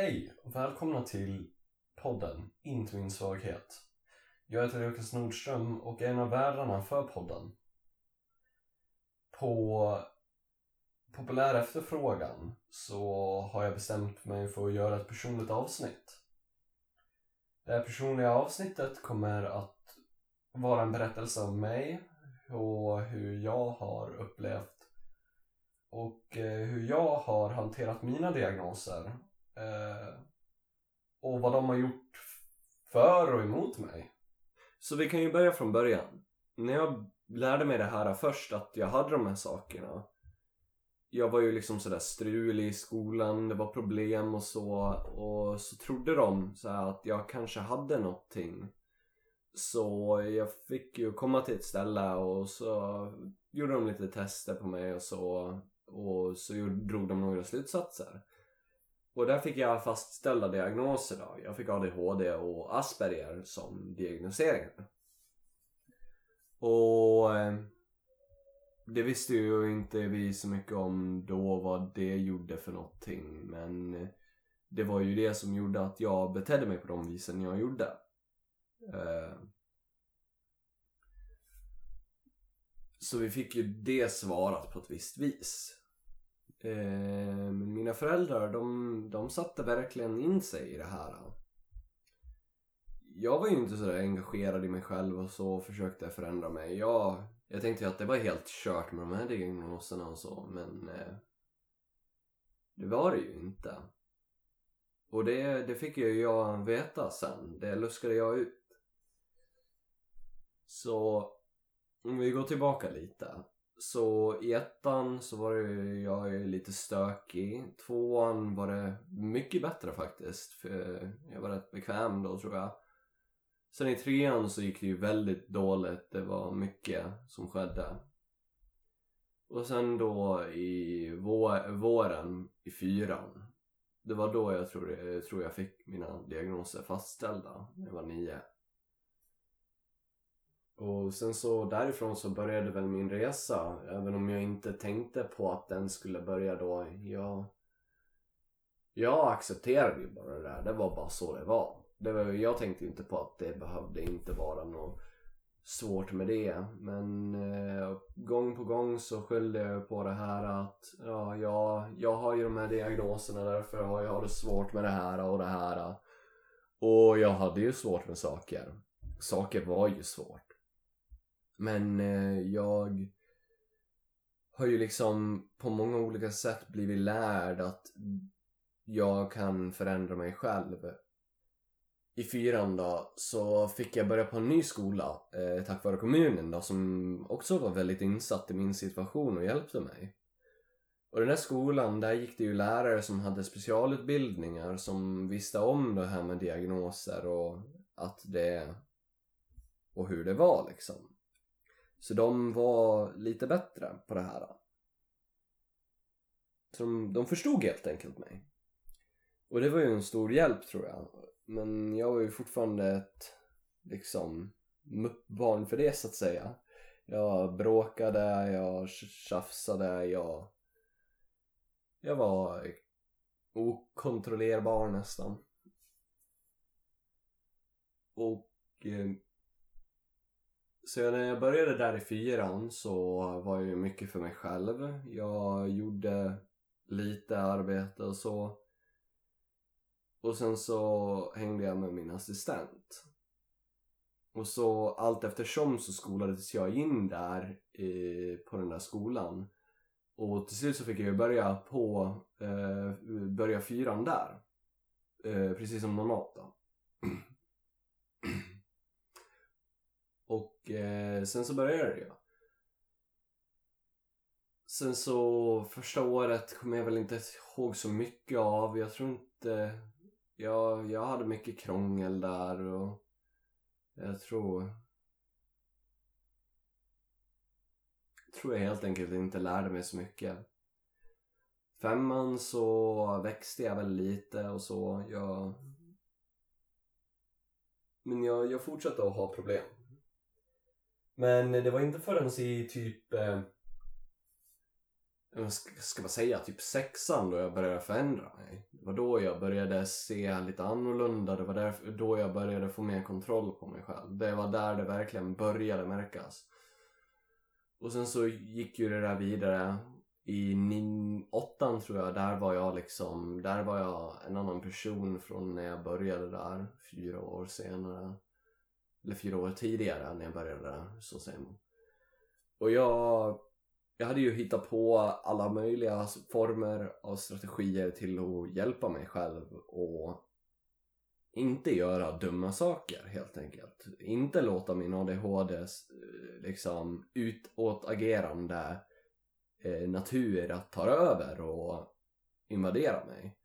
Hej och välkomna till podden Inte min svaghet. Jag heter Lukas Nordström och är en av värdarna för podden. På populär efterfrågan så har jag bestämt mig för att göra ett personligt avsnitt. Det här personliga avsnittet kommer att vara en berättelse om mig och hur jag har upplevt och eh, hur jag har hanterat mina diagnoser eh, och vad de har gjort för och emot mig. Så vi kan ju börja från början. När jag lärde mig det här först, att jag hade de här sakerna. Jag var ju liksom sådär strulig i skolan, det var problem och så. Och så trodde de så att jag kanske hade någonting. Så jag fick ju komma till ett ställe och så gjorde de lite tester på mig och så. Och så drog de några slutsatser. Och där fick jag fastställda diagnoser då. Jag fick ADHD och Asperger som diagnoseringar. Och eh, det visste ju inte vi så mycket om då vad det gjorde för någonting. Men eh, det var ju det som gjorde att jag betedde mig på de visen jag gjorde. Eh, så vi fick ju det svarat på ett visst vis. Eh, mina föräldrar de, de satte verkligen in sig i det här. Jag var ju inte sådär engagerad i mig själv och så och försökte förändra mig. Jag, jag tänkte ju att det var helt kört med de här diagnoserna och så men eh, det var det ju inte. Och det, det fick ju jag veta sen. Det luskade jag ut. Så om vi går tillbaka lite. Så i ettan så var det, jag lite stökig. Tvåan var det mycket bättre faktiskt. För jag var rätt bekväm då tror jag. Sen i trean så gick det ju väldigt dåligt. Det var mycket som skedde. Och sen då i våren i fyran. Det var då jag tror, jag tror jag fick mina diagnoser fastställda. När jag var nio. Och sen så därifrån så började väl min resa. Även om jag inte tänkte på att den skulle börja då. Jag, jag accepterade ju bara det där. Det var bara så det var. Det var jag tänkte inte på att det behövde inte vara något svårt med det. Men eh, gång på gång så skyllde jag på det här att ja, jag, jag har ju de här diagnoserna därför har jag det svårt med det här och det här. Och jag hade ju svårt med saker. Saker var ju svårt. Men eh, jag har ju liksom på många olika sätt blivit lärd att jag kan förändra mig själv. I fyran då så fick jag börja på en ny skola eh, tack vare kommunen då som också var väldigt insatt i min situation och hjälpte mig. Och den där skolan, där gick det ju lärare som hade specialutbildningar som visste om det här med diagnoser och att det och hur det var liksom. Så de var lite bättre på det här. Så de, de förstod helt enkelt mig. Och det var ju en stor hjälp tror jag. Men jag var ju fortfarande ett liksom barn för det så att säga. Jag bråkade, jag tjafsade, jag... Jag var okontrollerbar nästan. Och eh, så när jag började där i fyran så var jag ju mycket för mig själv. Jag gjorde lite arbete och så. Och sen så hängde jag med min assistent. Och så allt eftersom så skolades jag in där i, på den där skolan. Och till slut så fick jag ju börja på, eh, börja fyran där. Eh, precis som normalt då. Och eh, sen så började det ju. Sen så första året kommer jag väl inte ihåg så mycket av. Jag tror inte... Jag, jag hade mycket krångel där och jag tror... tror jag helt enkelt inte lärde mig så mycket. Femman så växte jag väl lite och så. Jag... Men jag, jag fortsatte att ha problem. Men det var inte förrän i typ eh, ska, man säga, typ sexan då jag började förändra mig. Det var då jag började se lite annorlunda, det var där, då jag började få mer kontroll på mig själv. Det var där det verkligen började märkas. Och sen så gick ju det där vidare. I nin, åttan tror jag, där var jag liksom, där var jag en annan person från när jag började där, fyra år senare. Eller fyra år tidigare när jag började där, så säger man. Och jag jag hade ju hittat på alla möjliga former av strategier till att hjälpa mig själv och inte göra dumma saker helt enkelt. Inte låta min ADHD eh, liksom utåtagerande eh, natur att ta över och invadera mig.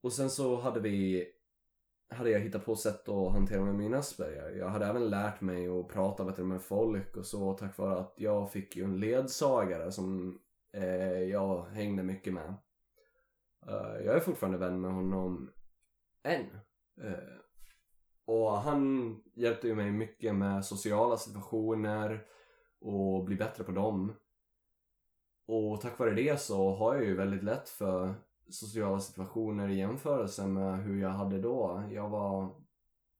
Och sen så hade vi hade jag hittat på sätt att hantera med min Asperger. Jag hade även lärt mig att prata bättre med folk och så tack vare att jag fick ju en ledsagare som eh, jag hängde mycket med. Uh, jag är fortfarande vän med honom än. Uh, och han hjälpte ju mig mycket med sociala situationer och bli bättre på dem. Och tack vare det så har jag ju väldigt lätt för sociala situationer i jämförelse med hur jag hade då. Jag var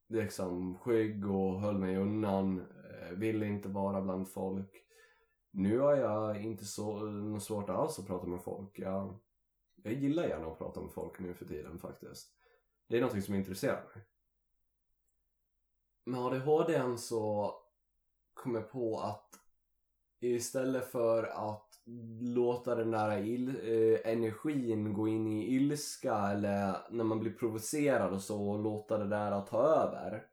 liksom skygg och höll mig undan, eh, ville inte vara bland folk. Nu har jag inte så något svårt alls att prata med folk. Jag, jag gillar gärna att prata med folk nu för tiden faktiskt. Det är någonting som intresserar mig. Med ADHD så kom jag på att istället för att låta den där il, eh, energin gå in i ilska eller när man blir provocerad och så och låta det där ta över.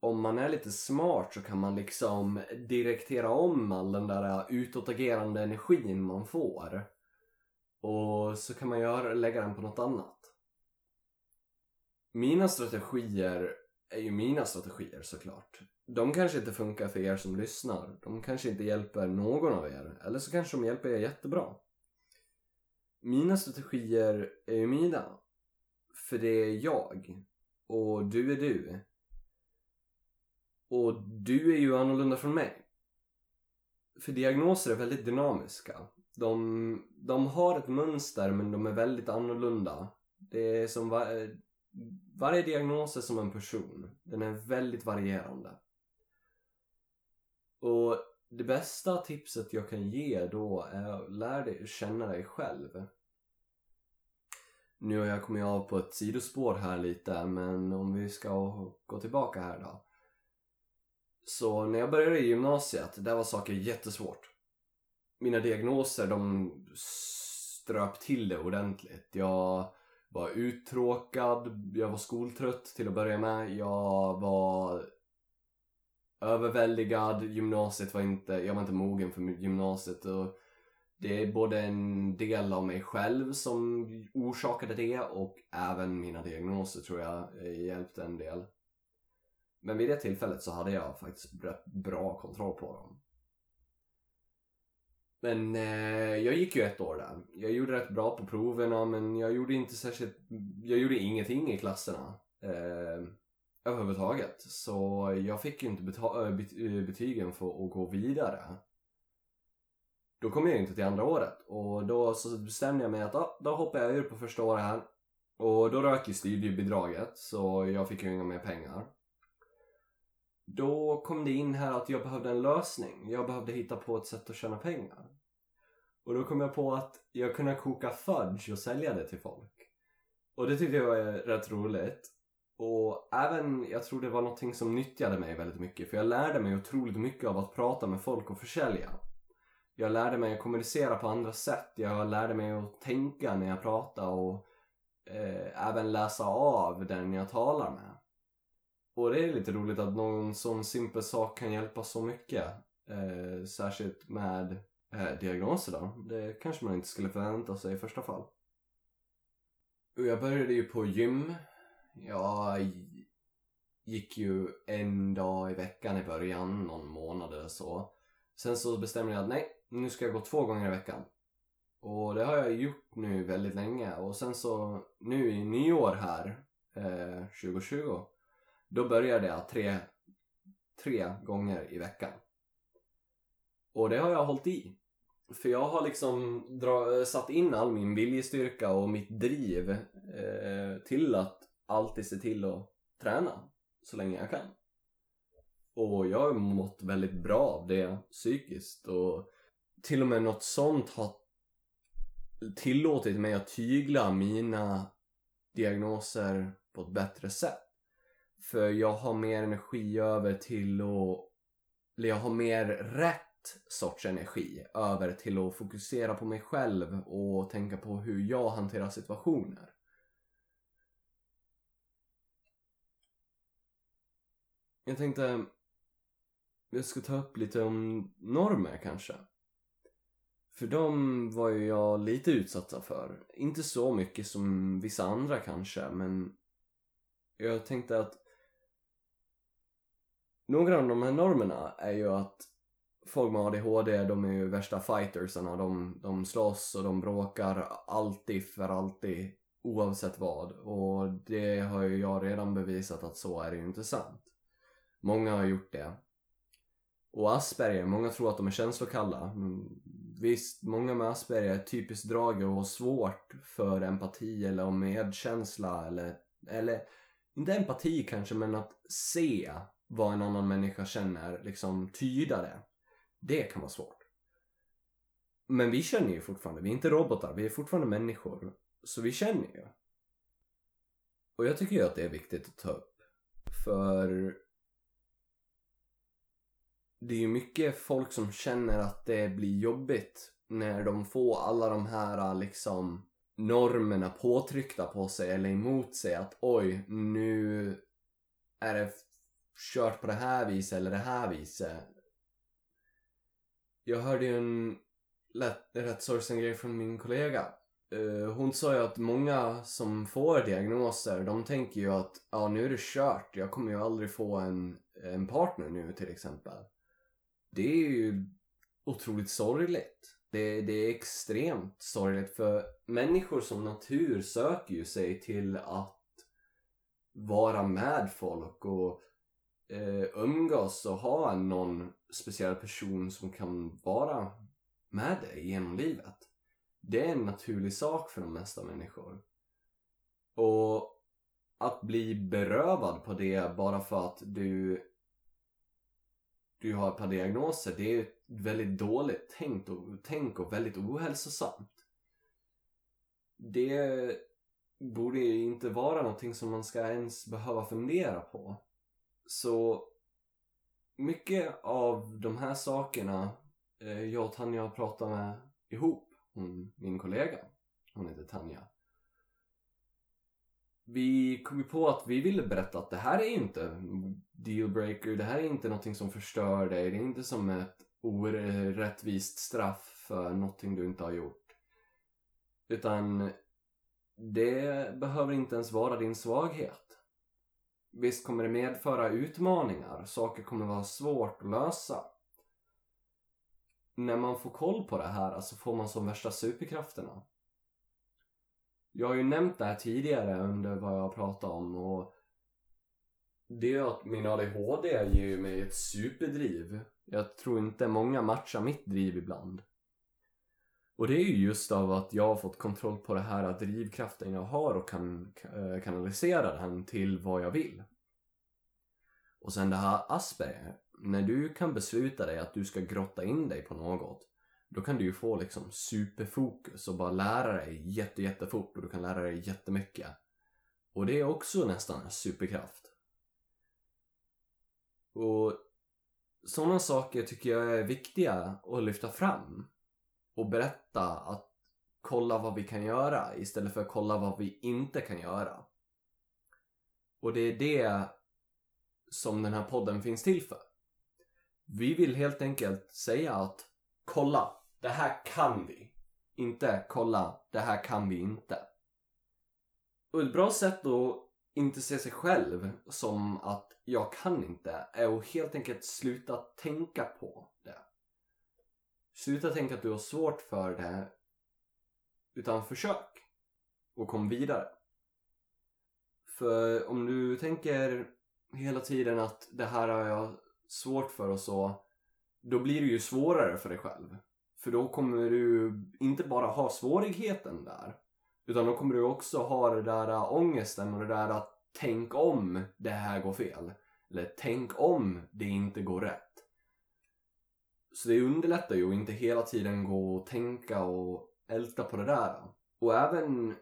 Om man är lite smart så kan man liksom direktera om all den där eh, utåtagerande energin man får. Och så kan man göra, lägga den på något annat. Mina strategier är ju mina strategier såklart de kanske inte funkar för er som lyssnar. De kanske inte hjälper någon av er. Eller så kanske de hjälper er jättebra. Mina strategier är ju mina. För det är jag. Och du är du. Och du är ju annorlunda från mig. För diagnoser är väldigt dynamiska. De, de har ett mönster men de är väldigt annorlunda. Det är som var, varje diagnos är som en person. Den är väldigt varierande. Och det bästa tipset jag kan ge då är att lära dig känna dig själv. Nu har jag kommit av på ett sidospår här lite men om vi ska gå tillbaka här då. Så när jag började i gymnasiet, där var saker jättesvårt. Mina diagnoser de ströp till det ordentligt. Jag var uttråkad, jag var skoltrött till att börja med. Jag var överväldigad. Gymnasiet var inte, jag var inte mogen för gymnasiet och det är både en del av mig själv som orsakade det och även mina diagnoser tror jag eh, hjälpte en del. Men vid det tillfället så hade jag faktiskt rätt bra kontroll på dem. Men eh, jag gick ju ett år där. Jag gjorde rätt bra på proverna men jag gjorde inte särskilt, jag gjorde ingenting i klasserna. Eh, överhuvudtaget. Så jag fick ju inte eh, eh, betygen för att gå vidare. Då kom jag inte till andra året och då så bestämde jag mig att ah, då hoppar jag ur på första året här. Och då rök ju studiebidraget så jag fick ju inga mer pengar. Då kom det in här att jag behövde en lösning. Jag behövde hitta på ett sätt att tjäna pengar. Och då kom jag på att jag kunde koka fudge och sälja det till folk. Och det tyckte jag var rätt roligt. Och även, jag tror det var någonting som nyttjade mig väldigt mycket för jag lärde mig otroligt mycket av att prata med folk och försälja. Jag lärde mig att kommunicera på andra sätt, jag lärde mig att tänka när jag pratar och eh, även läsa av den jag talar med. Och det är lite roligt att någon sån simpel sak kan hjälpa så mycket. Eh, särskilt med eh, diagnoser då. Det kanske man inte skulle förvänta sig i första fall. Och jag började ju på gym jag gick ju en dag i veckan i början, någon månad eller så. Sen så bestämde jag att nej, nu ska jag gå två gånger i veckan. Och det har jag gjort nu väldigt länge och sen så nu i nyår här, eh, 2020, då började jag tre, tre gånger i veckan. Och det har jag hållit i. För jag har liksom dra, satt in all min viljestyrka och mitt driv eh, till att alltid se till att träna så länge jag kan. Och jag har mått väldigt bra av det psykiskt och till och med något sånt har tillåtit mig att tygla mina diagnoser på ett bättre sätt. För jag har mer energi över till att, eller jag har mer rätt sorts energi över till att fokusera på mig själv och tänka på hur jag hanterar situationer. Jag tänkte jag ska ta upp lite om normer kanske. För de var ju jag lite utsatta för. Inte så mycket som vissa andra kanske, men jag tänkte att några av de här normerna är ju att folk med ADHD, de är ju värsta fightersarna. De, de slåss och de bråkar alltid för alltid oavsett vad. Och det har ju jag redan bevisat att så är det ju inte sant. Många har gjort det. Och Asperger, många tror att de är känslokalla. Visst, många med Asperger är typiskt drag och har svårt för empati eller medkänsla eller, eller inte empati kanske, men att se vad en annan människa känner, liksom tyda det. Det kan vara svårt. Men vi känner ju fortfarande, vi är inte robotar, vi är fortfarande människor. Så vi känner ju. Och jag tycker ju att det är viktigt att ta upp. För det är ju mycket folk som känner att det blir jobbigt när de får alla de här liksom normerna påtryckta på sig eller emot sig att oj, nu är det kört på det här viset eller det här viset. Jag hörde ju en lätt, rätt sorgsen grej från min kollega. Uh, hon sa ju att många som får diagnoser, de tänker ju att ja, nu är det kört. Jag kommer ju aldrig få en, en partner nu till exempel. Det är ju otroligt sorgligt. Det, det är extremt sorgligt för människor som natur söker ju sig till att vara med folk och eh, umgås och ha någon speciell person som kan vara med dig genom livet. Det är en naturlig sak för de mesta människor. Och att bli berövad på det bara för att du du har ett par diagnoser, det är ett väldigt dåligt tänkt och, tänk och väldigt ohälsosamt. Det borde ju inte vara någonting som man ska ens behöva fundera på. Så mycket av de här sakerna eh, jag och Tanja har pratat med ihop, hon, min kollega, hon heter Tanja. Vi kom ju på att vi ville berätta att det här är inte dealbreaker, det här är inte någonting som förstör dig, det är inte som ett orättvist straff för någonting du inte har gjort. Utan det behöver inte ens vara din svaghet. Visst kommer det medföra utmaningar, saker kommer vara svårt att lösa. När man får koll på det här så alltså får man som värsta superkrafterna. Jag har ju nämnt det här tidigare under vad jag har pratat om och det är att min ADHD ger mig ett superdriv. Jag tror inte många matchar mitt driv ibland. Och det är ju just av att jag har fått kontroll på det här drivkraften jag har och kan eh, kanalisera den till vad jag vill. Och sen det här Asperger, när du kan besluta dig att du ska grotta in dig på något då kan du ju få liksom superfokus och bara lära dig jätte, jättefort och du kan lära dig jättemycket. Och det är också nästan en superkraft. Och sådana saker tycker jag är viktiga att lyfta fram och berätta att kolla vad vi kan göra istället för att kolla vad vi inte kan göra. Och det är det som den här podden finns till för. Vi vill helt enkelt säga att kolla, det här kan vi. Inte kolla, det här kan vi inte. Och ett bra sätt att inte se sig själv som att jag kan inte är att helt enkelt sluta tänka på det. Sluta tänka att du har svårt för det utan försök och kom vidare. För om du tänker hela tiden att det här har jag svårt för och så då blir det ju svårare för dig själv. För då kommer du inte bara ha svårigheten där. Utan då kommer du också ha det där äh, ångesten och det där att tänk om det här går fel. Eller tänk om det inte går rätt. Så det underlättar ju att inte hela tiden gå och tänka och älta på det där. Och även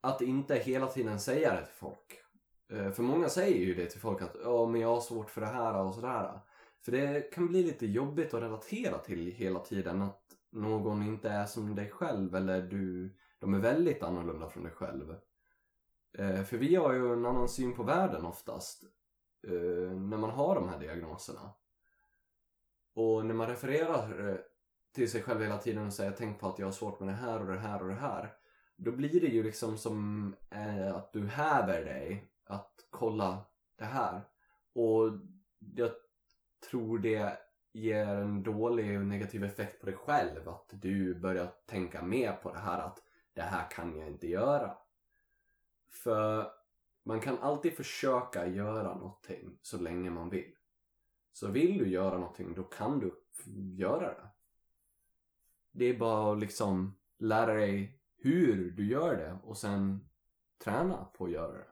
att inte hela tiden säga det till folk. Äh, för många säger ju det till folk att ja men jag har svårt för det här och sådär. För det kan bli lite jobbigt att relatera till hela tiden att någon inte är som dig själv eller du, de är väldigt annorlunda från dig själv. Eh, för vi har ju en annan syn på världen oftast eh, när man har de här diagnoserna. Och när man refererar eh, till sig själv hela tiden och säger tänk på att jag har svårt med det här och det här och det här. Då blir det ju liksom som eh, att du häver dig att kolla det här. Och jag tror det ger en dålig och negativ effekt på dig själv. Att du börjar tänka mer på det här att det här kan jag inte göra. För man kan alltid försöka göra någonting så länge man vill. Så vill du göra någonting då kan du göra det. Det är bara att liksom lära dig hur du gör det och sen träna på att göra det.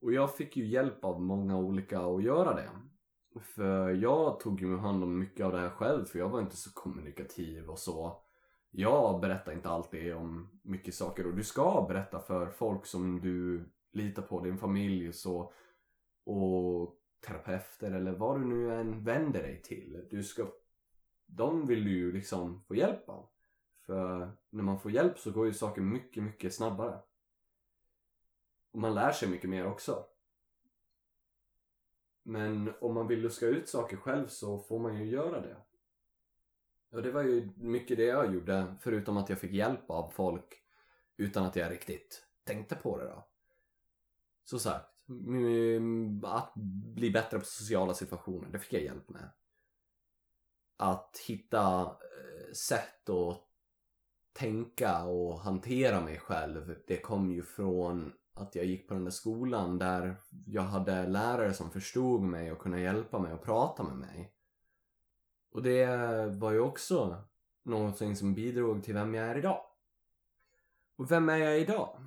Och jag fick ju hjälp av många olika att göra det. För jag tog ju hand om mycket av det här själv för jag var inte så kommunikativ och så. Jag berättar inte alltid om mycket saker och du ska berätta för folk som du litar på, din familj och så. Och terapeuter eller vad du nu än vänder dig till. Du ska, de vill du ju liksom få hjälp av. För när man får hjälp så går ju saker mycket, mycket snabbare. Och man lär sig mycket mer också. Men om man vill luska ut saker själv så får man ju göra det. Och det var ju mycket det jag gjorde, förutom att jag fick hjälp av folk utan att jag riktigt tänkte på det då. Så sagt, att bli bättre på sociala situationer, det fick jag hjälp med. Att hitta eh, sätt att tänka och hantera mig själv, det kom ju från att jag gick på den där skolan där jag hade lärare som förstod mig och kunde hjälpa mig och prata med mig. Och det var ju också någonting som bidrog till vem jag är idag. Och vem är jag idag?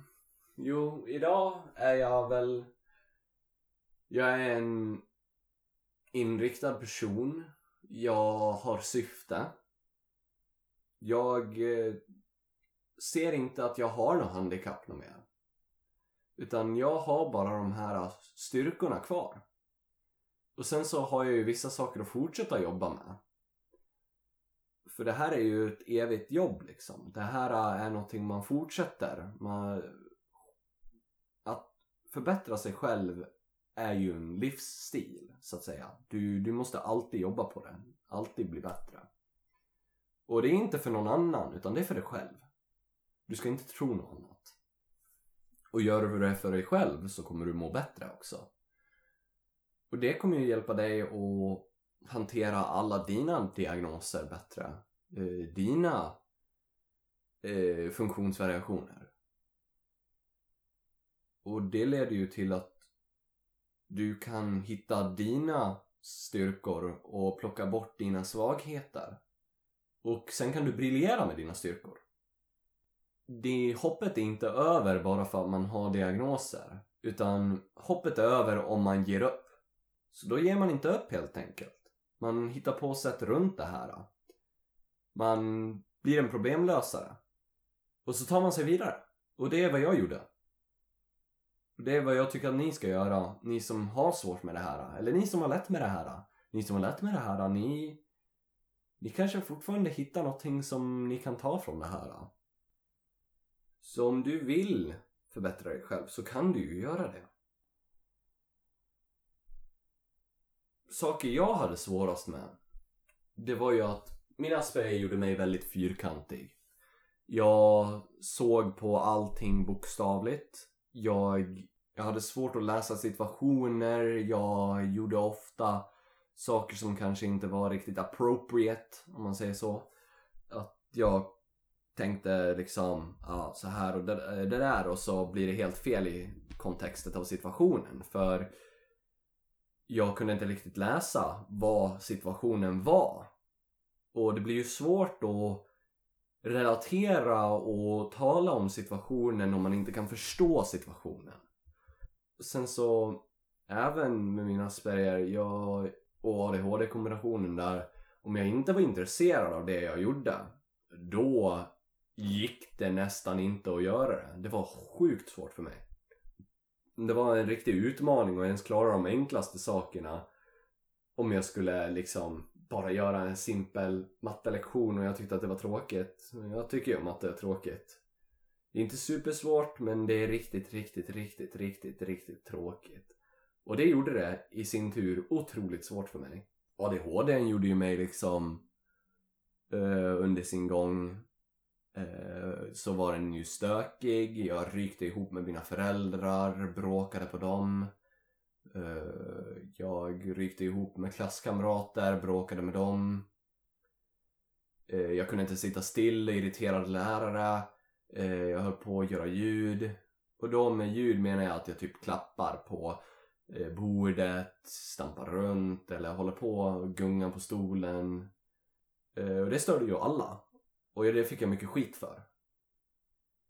Jo, idag är jag väl... Jag är en inriktad person. Jag har syfte. Jag eh, ser inte att jag har något handikapp något mer. Utan jag har bara de här styrkorna kvar. Och sen så har jag ju vissa saker att fortsätta jobba med. För det här är ju ett evigt jobb liksom. Det här är någonting man fortsätter. Man... Att förbättra sig själv är ju en livsstil så att säga. Du, du måste alltid jobba på det. Alltid bli bättre. Och det är inte för någon annan utan det är för dig själv. Du ska inte tro något annat. Och gör du det för dig själv så kommer du må bättre också. Och det kommer ju hjälpa dig att hantera alla dina diagnoser bättre. Eh, dina eh, funktionsvariationer. Och det leder ju till att du kan hitta dina styrkor och plocka bort dina svagheter. Och sen kan du briljera med dina styrkor det, hoppet är inte över bara för att man har diagnoser. Utan hoppet är över om man ger upp. Så då ger man inte upp helt enkelt. Man hittar på sätt runt det här. Man blir en problemlösare. Och så tar man sig vidare. Och det är vad jag gjorde. Och det är vad jag tycker att ni ska göra. Ni som har svårt med det här. Eller ni som har lätt med det här. Ni som har lätt med det här, ni... Ni kanske fortfarande hittar någonting som ni kan ta från det här. Så om du vill förbättra dig själv så kan du ju göra det. Saker jag hade svårast med det var ju att min Asperger gjorde mig väldigt fyrkantig. Jag såg på allting bokstavligt. Jag, jag hade svårt att läsa situationer. Jag gjorde ofta saker som kanske inte var riktigt appropriate, om man säger så. Att jag tänkte liksom, ja så här och det, det där eh, och så blir det helt fel i kontextet av situationen. För jag kunde inte riktigt läsa vad situationen var. Och det blir ju svårt att relatera och tala om situationen om man inte kan förstå situationen. Sen så, även med mina Asperger jag, och ADHD-kombinationen där, om jag inte var intresserad av det jag gjorde, då gick det nästan inte att göra det. Det var sjukt svårt för mig. Det var en riktig utmaning att ens klara de enklaste sakerna om jag skulle liksom bara göra en simpel mattelektion och jag tyckte att det var tråkigt. Jag tycker ju om matte är tråkigt. Det är inte supersvårt men det är riktigt, riktigt, riktigt, riktigt, riktigt tråkigt. Och det gjorde det i sin tur otroligt svårt för mig. ADHD gjorde ju mig liksom uh, under sin gång Eh, så var den ju stökig, jag rykte ihop med mina föräldrar, bråkade på dem. Eh, jag rykte ihop med klasskamrater, bråkade med dem. Eh, jag kunde inte sitta still, irriterade lärare. jag höll på att göra ljud. Och då med ljud menar jag att jag typ klappar på bordet, stampar runt eller håller på gungar på stolen. Och det störde ju alla. Och det fick jag mycket skit för.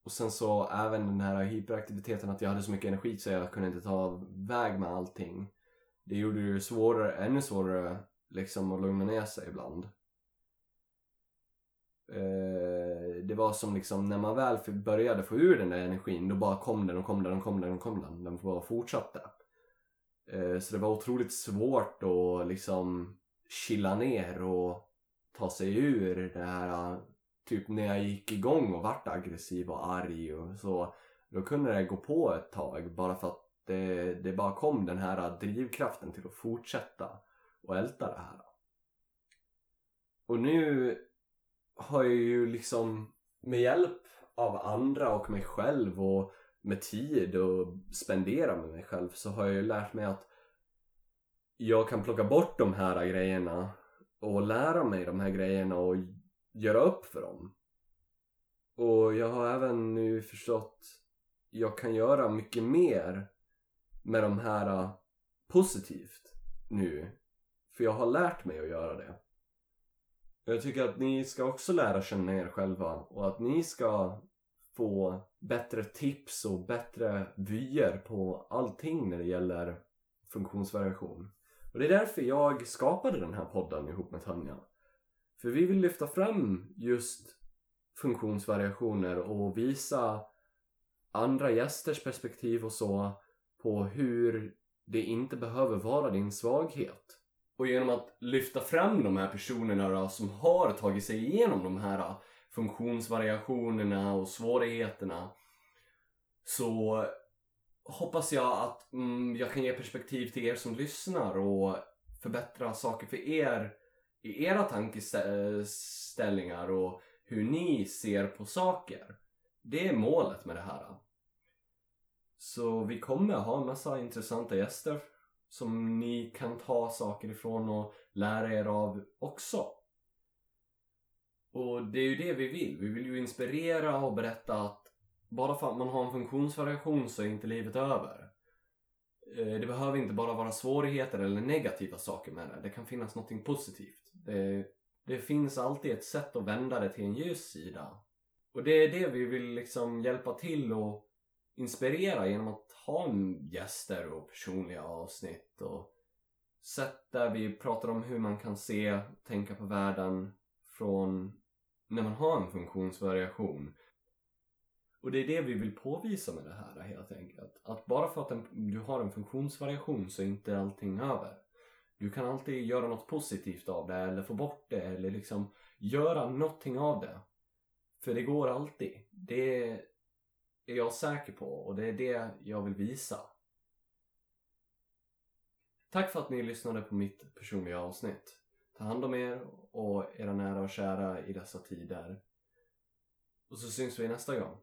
Och sen så även den här hyperaktiviteten att jag hade så mycket energi så jag kunde inte ta väg med allting. Det gjorde det svårare, ännu svårare liksom att lugna ner sig ibland. Eh, det var som liksom när man väl började få ur den där energin då bara kom den och kom den och kom den och kom den. Den bara fortsatte. Eh, så det var otroligt svårt att liksom chilla ner och ta sig ur det här typ när jag gick igång och vart aggressiv och arg och så då kunde det gå på ett tag bara för att det, det bara kom den här drivkraften till att fortsätta och älta det här. Och nu har jag ju liksom med hjälp av andra och mig själv och med tid och spendera med mig själv så har jag ju lärt mig att jag kan plocka bort de här grejerna och lära mig de här grejerna och göra upp för dem. Och jag har även nu förstått jag kan göra mycket mer med de här äh, positivt nu. För jag har lärt mig att göra det. Jag tycker att ni ska också lära känna er själva och att ni ska få bättre tips och bättre vyer på allting när det gäller funktionsvariation. Och det är därför jag skapade den här podden ihop med Tanja. För vi vill lyfta fram just funktionsvariationer och visa andra gästers perspektiv och så på hur det inte behöver vara din svaghet. Och genom att lyfta fram de här personerna då, som har tagit sig igenom de här funktionsvariationerna och svårigheterna så hoppas jag att mm, jag kan ge perspektiv till er som lyssnar och förbättra saker för er i era tankeställningar och hur ni ser på saker. Det är målet med det här. Så vi kommer ha en massa intressanta gäster som ni kan ta saker ifrån och lära er av också. Och det är ju det vi vill. Vi vill ju inspirera och berätta att bara för att man har en funktionsvariation så är inte livet över. Eh, det behöver inte bara vara svårigheter eller negativa saker med det. Det kan finnas något positivt. Det, det finns alltid ett sätt att vända det till en ljus sida. Och det är det vi vill liksom hjälpa till och inspirera genom att ha gäster och personliga avsnitt och sätt där vi pratar om hur man kan se, tänka på världen från när man har en funktionsvariation. Och det är det vi vill påvisa med det här helt enkelt. Att bara för att en, du har en funktionsvariation så är inte allting över. Du kan alltid göra något positivt av det eller få bort det eller liksom göra någonting av det. För det går alltid. Det är jag säker på och det är det jag vill visa. Tack för att ni lyssnade på mitt personliga avsnitt. Ta hand om er och era nära och kära i dessa tider. Och så syns vi nästa gång.